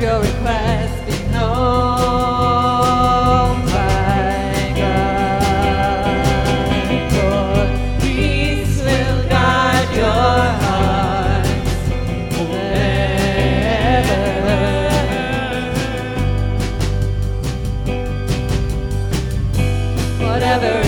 your request be known by God. Peace will guide your hearts forever. Whatever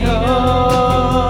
Señor.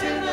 blessings.